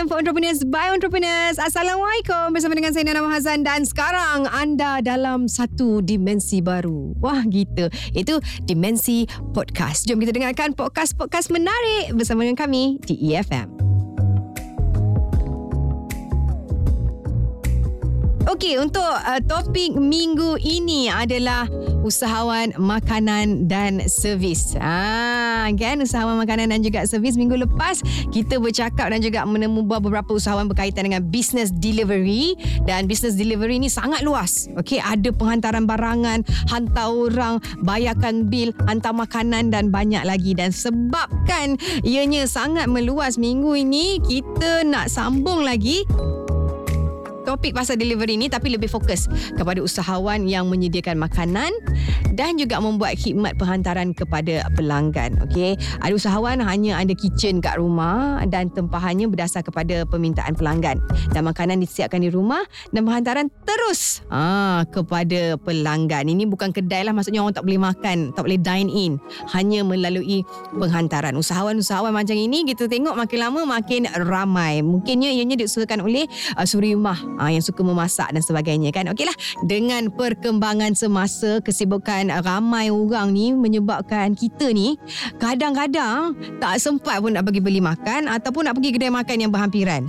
FM for Entrepreneurs by Entrepreneurs. Assalamualaikum bersama dengan saya Nana Mahazan dan sekarang anda dalam satu dimensi baru. Wah gitu. Itu dimensi podcast. Jom kita dengarkan podcast-podcast menarik bersama dengan kami di EFM. Okey, untuk uh, topik minggu ini adalah usahawan makanan dan servis. Ah, kan usahawan makanan dan juga servis minggu lepas kita bercakap dan juga menemu beberapa usahawan berkaitan dengan business delivery dan business delivery ni sangat luas. Okey, ada penghantaran barangan, hantar orang, bayarkan bil, hantar makanan dan banyak lagi dan sebabkan ianya sangat meluas minggu ini kita nak sambung lagi topik pasal delivery ni tapi lebih fokus kepada usahawan yang menyediakan makanan dan juga membuat khidmat penghantaran kepada pelanggan. Okey, ada usahawan hanya ada kitchen kat rumah dan tempahannya berdasar kepada permintaan pelanggan. Dan makanan disiapkan di rumah dan penghantaran terus ah kepada pelanggan. Ini bukan kedai lah maksudnya orang tak boleh makan, tak boleh dine in, hanya melalui penghantaran. Usahawan-usahawan macam ini kita tengok makin lama makin ramai. Mungkinnya ianya diusahakan oleh uh, suri rumah uh, yang suka memasak dan sebagainya kan. Okeylah, dengan perkembangan semasa kesibukan ramai orang ni menyebabkan kita ni kadang-kadang tak sempat pun nak pergi beli makan ataupun nak pergi kedai makan yang berhampiran.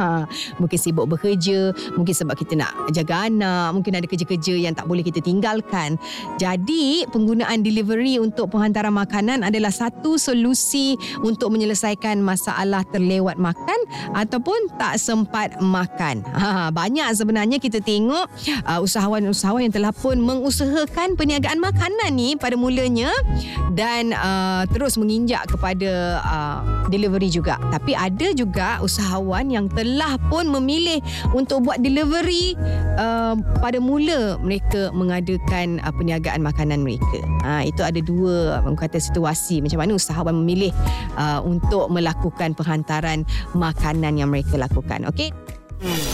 mungkin sibuk bekerja, mungkin sebab kita nak jaga anak, mungkin ada kerja-kerja yang tak boleh kita tinggalkan. Jadi, penggunaan delivery untuk penghantaran makanan adalah satu solusi untuk menyelesaikan masalah terlewat makan ataupun tak sempat makan. Ha, banyak sebenarnya kita tengok uh, usahawan-usahawan yang telah pun mengusahakan perniagaan makanan ni pada mulanya dan uh, terus menginjak kepada uh, delivery juga. Tapi ada juga usahawan yang telah pun memilih untuk buat delivery uh, pada mula mereka mengadakan uh, perniagaan makanan mereka. Uh, itu ada dua kata situasi macam mana usahawan memilih uh, untuk melakukan penghantaran makanan yang mereka lakukan. Okey. Hmm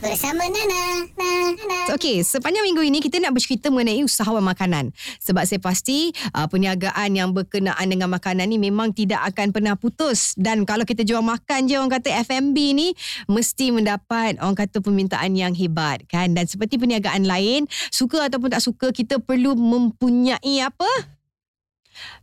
bersama Nana. Nana. Okey, sepanjang minggu ini kita nak bercerita mengenai usahawan makanan. Sebab saya pasti uh, perniagaan yang berkenaan dengan makanan ni memang tidak akan pernah putus. Dan kalau kita jual makan je orang kata F&B ni mesti mendapat orang kata permintaan yang hebat kan. Dan seperti perniagaan lain, suka ataupun tak suka kita perlu mempunyai apa?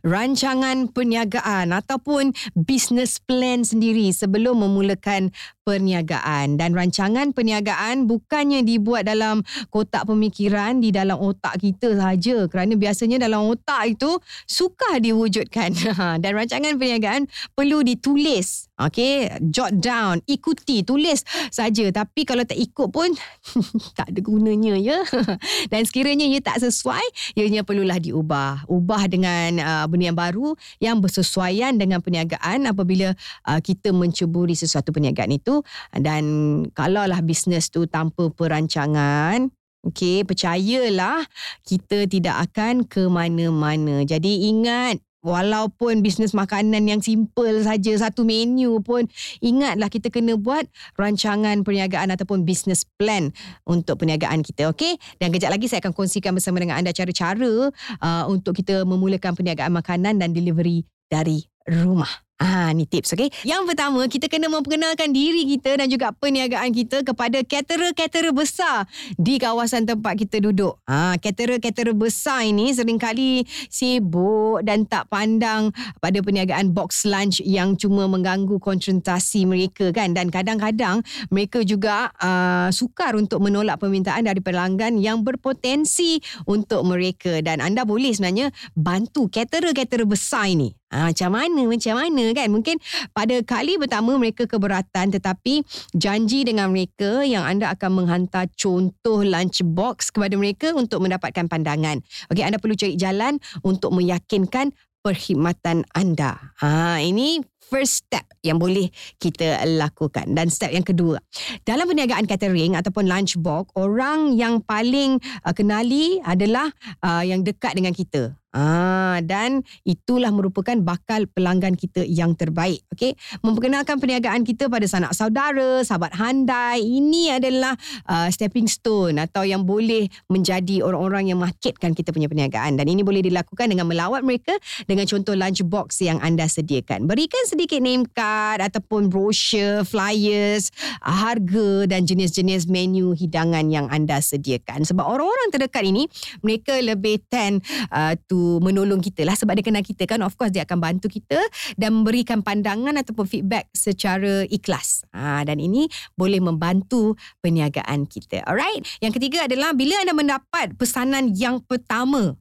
rancangan perniagaan ataupun business plan sendiri sebelum memulakan perniagaan. Dan rancangan perniagaan bukannya dibuat dalam kotak pemikiran di dalam otak kita saja kerana biasanya dalam otak itu sukar diwujudkan. Dan rancangan perniagaan perlu ditulis. Okey jot down ikuti tulis saja. Tapi kalau tak ikut pun tak ada gunanya ya. Dan sekiranya ia tak sesuai ianya perlulah diubah. Ubah dengan uh, benda yang baru yang bersesuaian dengan perniagaan apabila uh, kita mencuburi sesuatu perniagaan itu dan kalaulah bisnes tu tanpa perancangan Okey, percayalah kita tidak akan ke mana-mana. Jadi ingat Walaupun bisnes makanan yang simple saja satu menu pun ingatlah kita kena buat rancangan perniagaan ataupun business plan untuk perniagaan kita okey dan kejap lagi saya akan kongsikan bersama dengan anda cara-cara uh, untuk kita memulakan perniagaan makanan dan delivery dari rumah Ah, ni tips okey. Yang pertama, kita kena memperkenalkan diri kita dan juga perniagaan kita kepada caterer-caterer besar di kawasan tempat kita duduk. Ah, caterer-caterer besar ini seringkali sibuk dan tak pandang pada perniagaan box lunch yang cuma mengganggu konsentrasi mereka kan dan kadang-kadang mereka juga uh, sukar untuk menolak permintaan dari pelanggan yang berpotensi untuk mereka dan anda boleh sebenarnya bantu caterer-caterer besar ini. Ha, macam mana, macam mana kan? Mungkin pada kali pertama mereka keberatan tetapi janji dengan mereka yang anda akan menghantar contoh lunch box kepada mereka untuk mendapatkan pandangan. Okey, anda perlu cari jalan untuk meyakinkan perkhidmatan anda. Ha, ini first step yang boleh kita lakukan. Dan step yang kedua, dalam perniagaan catering ataupun lunch box, orang yang paling uh, kenali adalah uh, yang dekat dengan kita. Ah, dan itulah merupakan bakal pelanggan kita yang terbaik. Okey, memperkenalkan perniagaan kita pada sanak saudara, sahabat handai, ini adalah uh, stepping stone atau yang boleh menjadi orang-orang yang marketkan kita punya perniagaan dan ini boleh dilakukan dengan melawat mereka dengan contoh lunch box yang anda sediakan. Berikan sedikit name card ataupun brochure, flyers, harga dan jenis-jenis menu hidangan yang anda sediakan. Sebab orang-orang terdekat ini, mereka lebih tend uh, to menolong kita lah sebab dia kenal kita kan. Of course, dia akan bantu kita dan memberikan pandangan ataupun feedback secara ikhlas. Ha, dan ini boleh membantu perniagaan kita. Alright? Yang ketiga adalah bila anda mendapat pesanan yang pertama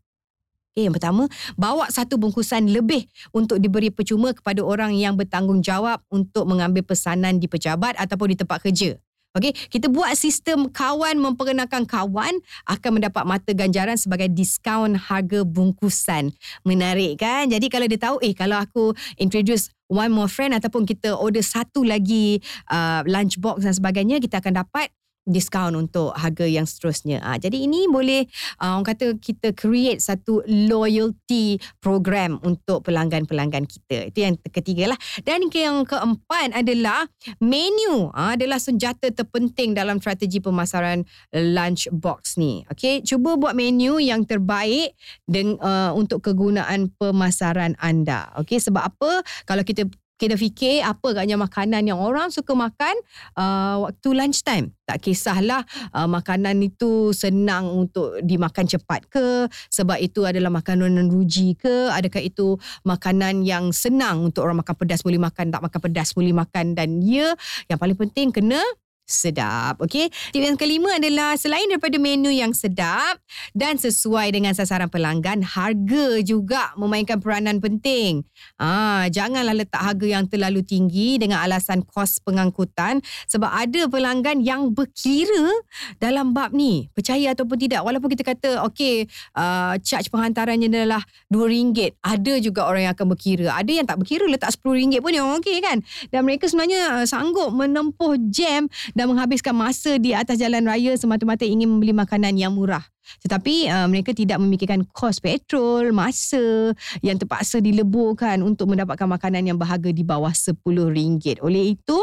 Okay, yang pertama, bawa satu bungkusan lebih untuk diberi percuma kepada orang yang bertanggungjawab untuk mengambil pesanan di pejabat ataupun di tempat kerja. Okay, kita buat sistem kawan memperkenalkan kawan akan mendapat mata ganjaran sebagai diskaun harga bungkusan. Menarik kan? Jadi kalau dia tahu, eh kalau aku introduce one more friend ataupun kita order satu lagi uh, lunch box dan sebagainya, kita akan dapat diskaun untuk harga yang seterusnya. Ha, jadi ini boleh uh, orang kata kita create satu loyalty program untuk pelanggan-pelanggan kita. Itu yang ketiga lah. Dan yang keempat adalah menu ha, adalah senjata terpenting dalam strategi pemasaran lunch box ni. Okay, cuba buat menu yang terbaik dengan uh, untuk kegunaan pemasaran anda. Okay, sebab apa? Kalau kita kita fikir apa agaknya makanan yang orang suka makan uh, waktu lunch time. Tak kisahlah uh, makanan itu senang untuk dimakan cepat ke sebab itu adalah makanan ruji ke adakah itu makanan yang senang untuk orang makan pedas boleh makan tak makan pedas boleh makan dan ya yang paling penting kena sedap. Okey. Tip yang kelima adalah selain daripada menu yang sedap dan sesuai dengan sasaran pelanggan, harga juga memainkan peranan penting. Ah, janganlah letak harga yang terlalu tinggi dengan alasan kos pengangkutan sebab ada pelanggan yang berkira dalam bab ni. Percaya ataupun tidak walaupun kita kata okey, uh, charge penghantarannya adalah RM2, ada juga orang yang akan berkira. Ada yang tak berkira letak RM10 pun yang okey kan. Dan mereka sebenarnya uh, sanggup menempuh jam dan menghabiskan masa di atas jalan raya semata-mata ingin membeli makanan yang murah. Tetapi uh, mereka tidak memikirkan kos petrol, masa yang terpaksa dileburkan untuk mendapatkan makanan yang berharga di bawah RM10. Oleh itu,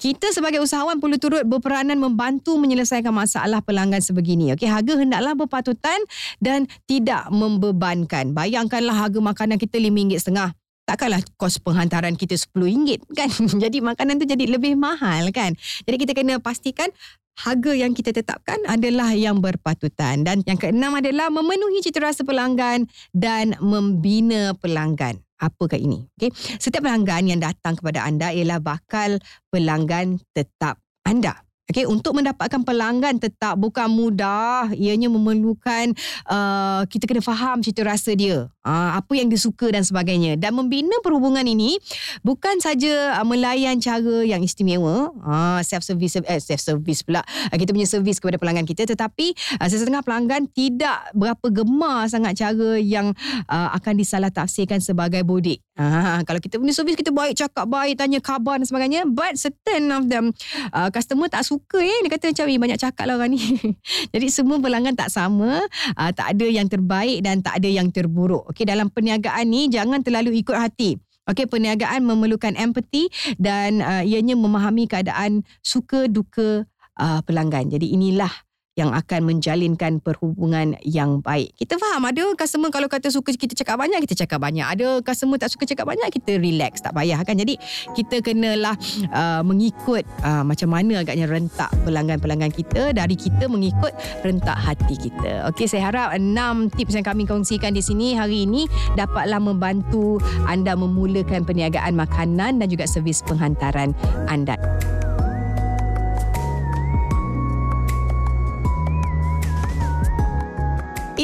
kita sebagai usahawan perlu turut berperanan membantu menyelesaikan masalah pelanggan sebegini. Okey, harga hendaklah berpatutan dan tidak membebankan. Bayangkanlah harga makanan kita RM5.5 takkanlah kos penghantaran kita RM10 kan. jadi makanan tu jadi lebih mahal kan. Jadi kita kena pastikan harga yang kita tetapkan adalah yang berpatutan. Dan yang keenam adalah memenuhi cita rasa pelanggan dan membina pelanggan. Apakah ini? Okay. Setiap pelanggan yang datang kepada anda ialah bakal pelanggan tetap anda. Okay, untuk mendapatkan pelanggan tetap bukan mudah. Ianya memerlukan uh, kita kena faham cita rasa dia. Uh, apa yang dia suka dan sebagainya. Dan membina perhubungan ini bukan saja uh, melayan cara yang istimewa. Uh, self-service, eh, self-service pula. Uh, kita punya servis kepada pelanggan kita. Tetapi uh, setengah pelanggan tidak berapa gemar sangat cara yang akan disalah tafsirkan sebagai bodik. Kalau kita punya servis, kita baik cakap baik, tanya khabar dan sebagainya. But certain of them customer tak suka ya dia kata macam banyak cakap lah orang ni jadi semua pelanggan tak sama tak ada yang terbaik dan tak ada yang terburuk okey dalam perniagaan ni jangan terlalu ikut hati Okey, perniagaan memerlukan empathy dan uh, ianya memahami keadaan suka duka uh, pelanggan. Jadi inilah yang akan menjalinkan perhubungan yang baik. Kita faham ada customer kalau kata suka kita cakap banyak, kita cakap banyak. Ada customer tak suka cakap banyak, kita relax, tak payah kan. Jadi kita kenalah uh, mengikut uh, macam mana agaknya rentak pelanggan-pelanggan kita dari kita mengikut rentak hati kita. Okey, saya harap enam tips yang kami kongsikan di sini hari ini dapatlah membantu anda memulakan perniagaan makanan dan juga servis penghantaran anda.